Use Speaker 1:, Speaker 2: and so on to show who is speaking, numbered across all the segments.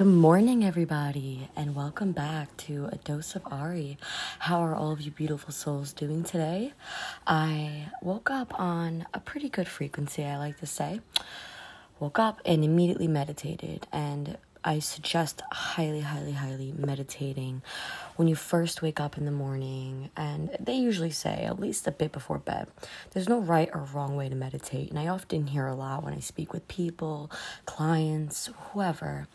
Speaker 1: Good morning, everybody, and welcome back to A Dose of Ari. How are all of you beautiful souls doing today? I woke up on a pretty good frequency, I like to say. Woke up and immediately meditated, and I suggest highly, highly, highly meditating when you first wake up in the morning. And they usually say at least a bit before bed. There's no right or wrong way to meditate. And I often hear a lot when I speak with people, clients, whoever.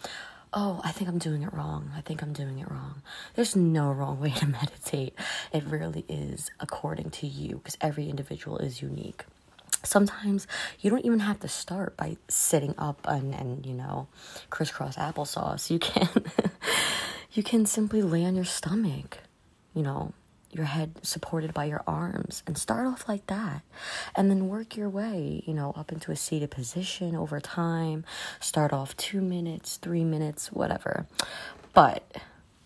Speaker 1: Oh, I think I'm doing it wrong. I think I'm doing it wrong. There's no wrong way to meditate. It really is according to you because every individual is unique sometimes you don't even have to start by sitting up and, and you know crisscross applesauce you can you can simply lay on your stomach you know your head supported by your arms and start off like that. And then work your way you know up into a seated position over time. Start off two minutes three minutes whatever. But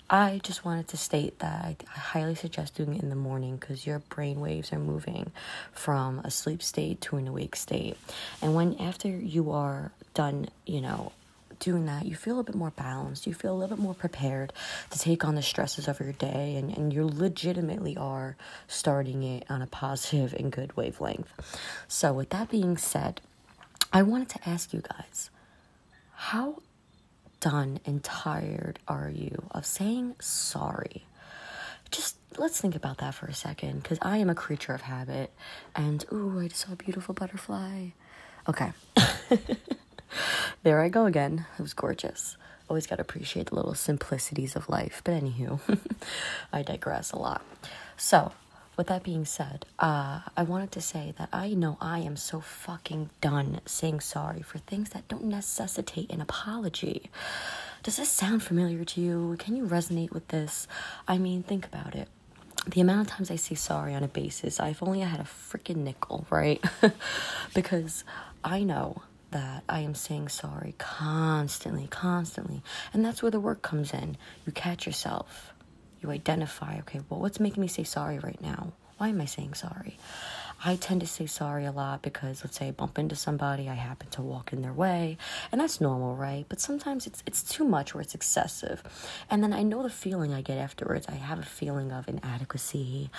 Speaker 1: I just wanted to state that I, highly suggest doing it in the morning because your brain waves are moving from a sleep state to an awake state. And when after you are done, you know, doing that, you feel a bit more balanced. You feel a little bit more prepared to take on the stresses of your day, and, and you legitimately are starting it on a positive and good wavelength. So, with that being said, I wanted to ask you guys how done and tired are you of saying sorry? Just let's think about that for a second because I am a creature of habit. And ooh, I just saw a beautiful butterfly. Okay. there I go again. It was gorgeous. Always got to appreciate the little simplicities of life. But anywho, I digress a lot. So, with that being said, uh, I wanted to say that I know I am so fucking done saying sorry for things that don't necessitate an apology. Does this sound familiar to you? Can you resonate with this? I mean, think about it. The amount of times I say sorry on a basis, if only I had a freaking nickel, right? because I know that I am saying sorry constantly, constantly. And that's where the work comes in. You catch yourself you identify, okay, well, what's making me say sorry right now? Why am I saying sorry? I tend to say sorry a lot because let's say I bump into somebody, I happen to walk in their way, and that's normal, right? But sometimes it's it's too much or it's excessive. And then I know the feeling I get afterwards. I have a feeling of inadequacy.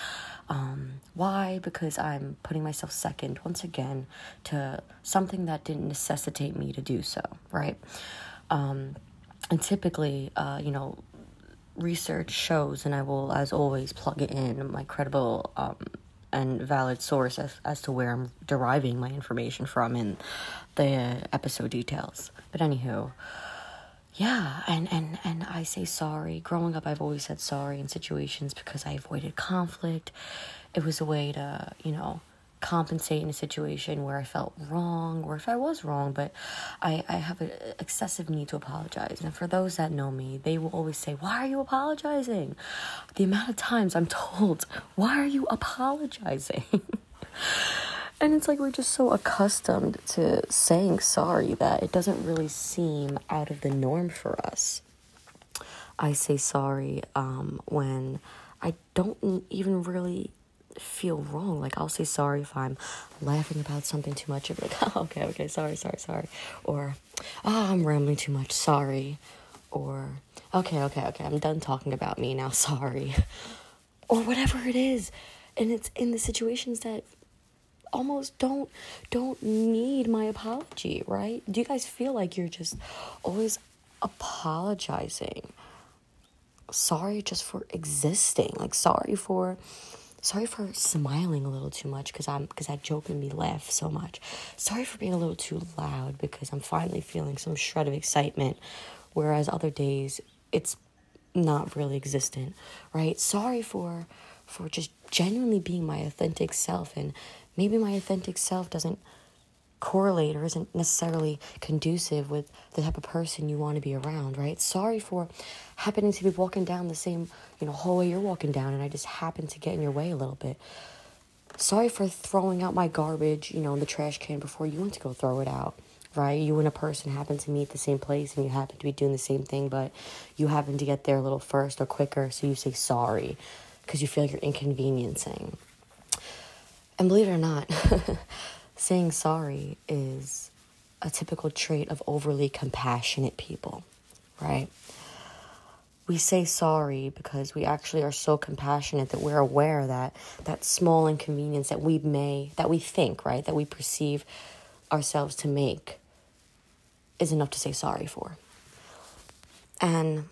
Speaker 1: Um, why? Because I'm putting myself second once again to something that didn't necessitate me to do so, right? Um, and typically, uh, you know, research shows, and I will, as always, plug it in my credible um, and valid source as, as to where I'm deriving my information from in the episode details. But anywho, yeah, and, and, and I say sorry. Growing up, I've always said sorry in situations because I avoided conflict. It was a way to, you know, compensate in a situation where I felt wrong or if I was wrong, but I, I have an excessive need to apologize. And for those that know me, they will always say, Why are you apologizing? The amount of times I'm told, Why are you apologizing? and it's like we're just so accustomed to saying sorry that it doesn't really seem out of the norm for us. I say sorry um, when I don't even really feel wrong. Like I'll say sorry if I'm laughing about something too much. I'll like, oh, okay, okay, sorry, sorry, sorry. Or, oh, I'm rambling too much, sorry. Or, okay, okay, okay, I'm done talking about me now, sorry. Or whatever it is. And it's in the situations that almost don't don't need my apology, right? Do you guys feel like you're just always apologizing? Sorry just for existing. Like sorry for Sorry for smiling a little too much because I'm because that joke made me laugh so much. Sorry for being a little too loud because I'm finally feeling some shred of excitement, whereas other days it's not really existent, right? Sorry for for just genuinely being my authentic self and maybe my authentic self doesn't correlate or isn't necessarily conducive with the type of person you want to be around, right? Sorry for happening to be walking down the same, you know, hallway you're walking down and I just happened to get in your way a little bit. Sorry for throwing out my garbage, you know, in the trash can before you went to go throw it out, right? You and a person happen to meet the same place and you happen to be doing the same thing, but you happen to get there a little first or quicker, so you say sorry because you feel like you're inconveniencing. And believe it or not, saying sorry is a typical trait of overly compassionate people, right? We say sorry because we actually are so compassionate that we're aware that that small inconvenience that we may, that we think, right, that we perceive ourselves to make is enough to say sorry for. And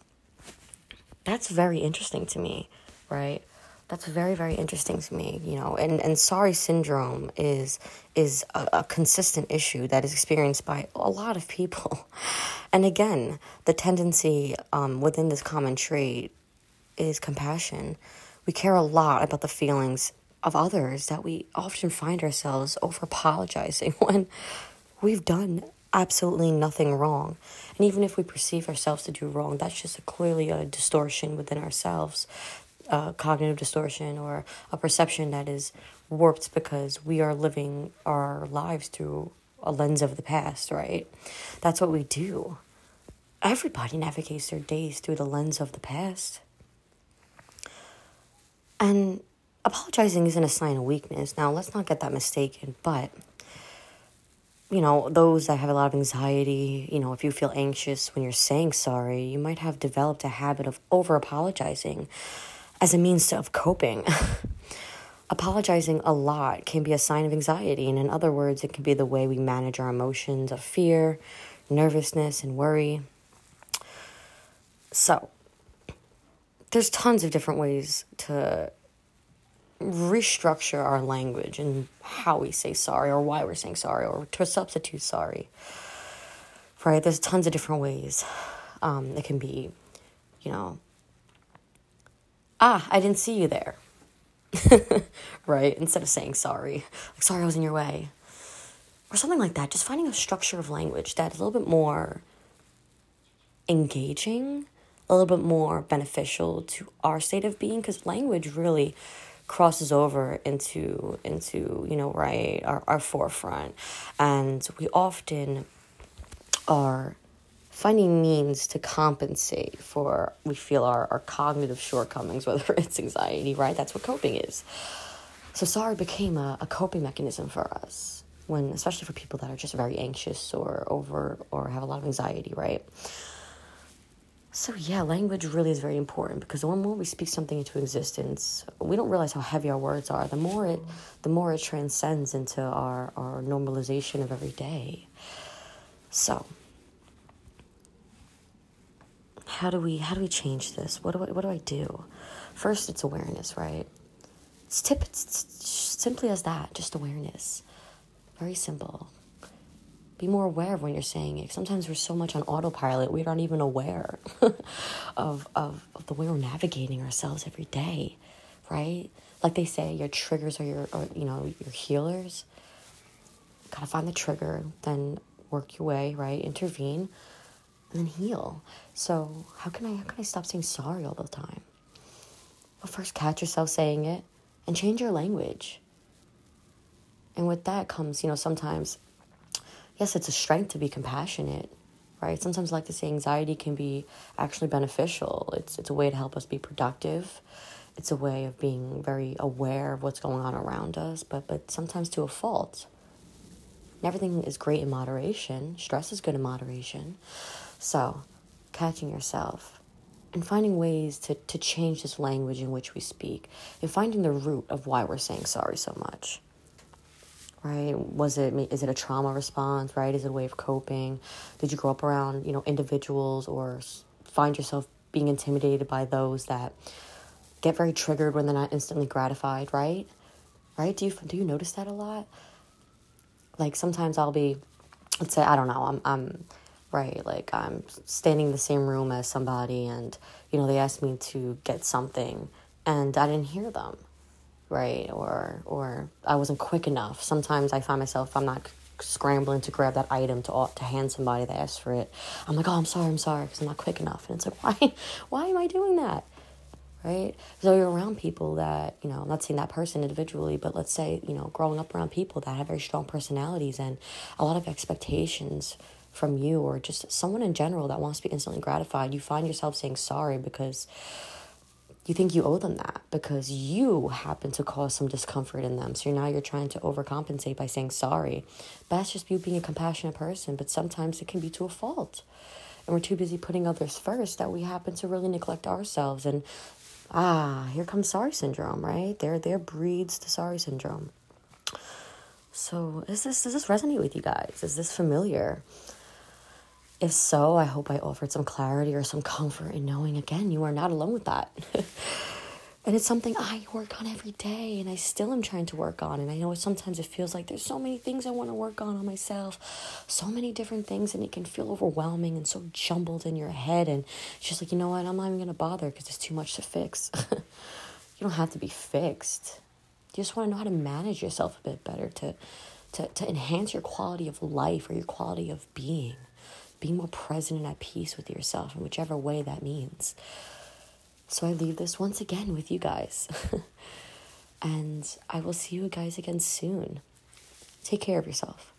Speaker 1: that's very interesting to me, right? That's very, very interesting to me, you know. And, and sorry syndrome is is a, a consistent issue that is experienced by a lot of people. And again, the tendency um, within this common trait is compassion. We care a lot about the feelings of others that we often find ourselves over apologizing when we've done absolutely nothing wrong. And even if we perceive ourselves to do wrong, that's just a, clearly a distortion within ourselves, a cognitive distortion or a perception that is warped because we are living our lives through a lens of the past, right? That's what we do. Everybody navigates their days through the lens of the past. And apologizing isn't a sign of weakness. Now, let's not get that mistaken, but you know, those that have a lot of anxiety, you know, if you feel anxious when you're saying sorry, you might have developed a habit of over apologizing as a means of coping. Apologizing a lot can be a sign of anxiety, and in other words, it can be the way we manage our emotions of fear, nervousness, and worry. So, there's tons of different ways to restructure our language and how we say sorry or why we're saying sorry or to substitute sorry. Right? There's tons of different ways. Um, it can be, you know, ah, I didn't see you there. right? Instead of saying sorry, like, sorry I was in your way. Or something like that. Just finding a structure of language that is a little bit more engaging, a little bit more beneficial to our state of being, because language really crosses over into into you know right our, our forefront and we often are finding means to compensate for we feel our, our cognitive shortcomings whether it's anxiety right that's what coping is so sorry became a, a coping mechanism for us when especially for people that are just very anxious or over or have a lot of anxiety right so yeah, language really is very important because the more we speak something into existence, we don't realize how heavy our words are. The more it, the more it transcends into our our normalization of every day. So, how do we how do we change this? What do I, what do I do? First, it's awareness, right? It's tip. It's simply as that, just awareness. Very simple be more aware of when you're saying it. Sometimes we're so much on autopilot, we aren't even aware of, of, of the way we're navigating ourselves every day, right? Like they say, your triggers are your, or, you know, your healers. Gotta find the trigger, then work your way, right? Intervene, and then heal. So how can I, how can I stop saying sorry all the time? Well, first catch yourself saying it and change your language. And with that comes, you know, sometimes yes, it's a strength to be compassionate, right? Sometimes like to say anxiety can be actually beneficial. It's it's a way to help us be productive. It's a way of being very aware of what's going on around us, but but sometimes to a fault. Everything is great in moderation. Stress is good in moderation. So, catching yourself and finding ways to, to change this language in which we speak and finding the root of why we're saying sorry so much right? Was it is it a trauma response right? Is it a way of coping? Did you grow up around you know individuals or find yourself being intimidated by those that get very triggered when they're not instantly gratified right? Right? Do you do you notice that a lot? Like sometimes i'll be let's say i don't know i'm i'm right like i'm standing in the same room as somebody and you know they asked me to get something and i didn't hear them right? Or or I wasn't quick enough. Sometimes I find myself I'm not scrambling to grab that item to to hand somebody that asked for it. I'm like, oh, I'm sorry, I'm sorry, because I'm not quick enough. And it's like, why, why am I doing that? Right? So you're around people that you know. I'm not saying that person individually, but let's say you know, growing up around people that have very strong personalities and a lot of expectations from you, or just someone in general that wants to be instantly gratified. You find yourself saying sorry because you think you owe them that because you happen to cause some discomfort in them. So now you're trying to overcompensate by saying sorry. But that's just you being a compassionate person, but sometimes it can be to a fault. and we're too busy putting others first that we happen to really neglect ourselves. And ah, here comes sorry syndrome, right? There, there breeds the sorry syndrome. So, is this does this resonate with you guys? Is this familiar? If so, I hope I offered some clarity or some comfort in knowing again you are not alone with that. and it's something I work on every day and I still am trying to work on. And I know sometimes it feels like there's so many things I want to work on on myself, so many different things, and it can feel overwhelming and so jumbled in your head. And it's just like, you know what, I'm not even going to bother because there's too much to fix. you don't have to be fixed. You just want to know how to manage yourself a bit better to, to, to enhance your quality of life or your quality of being be more present and at peace with yourself in whichever way that means. So I leave this once again with you guys. and I will see you guys again soon. Take care of yourself.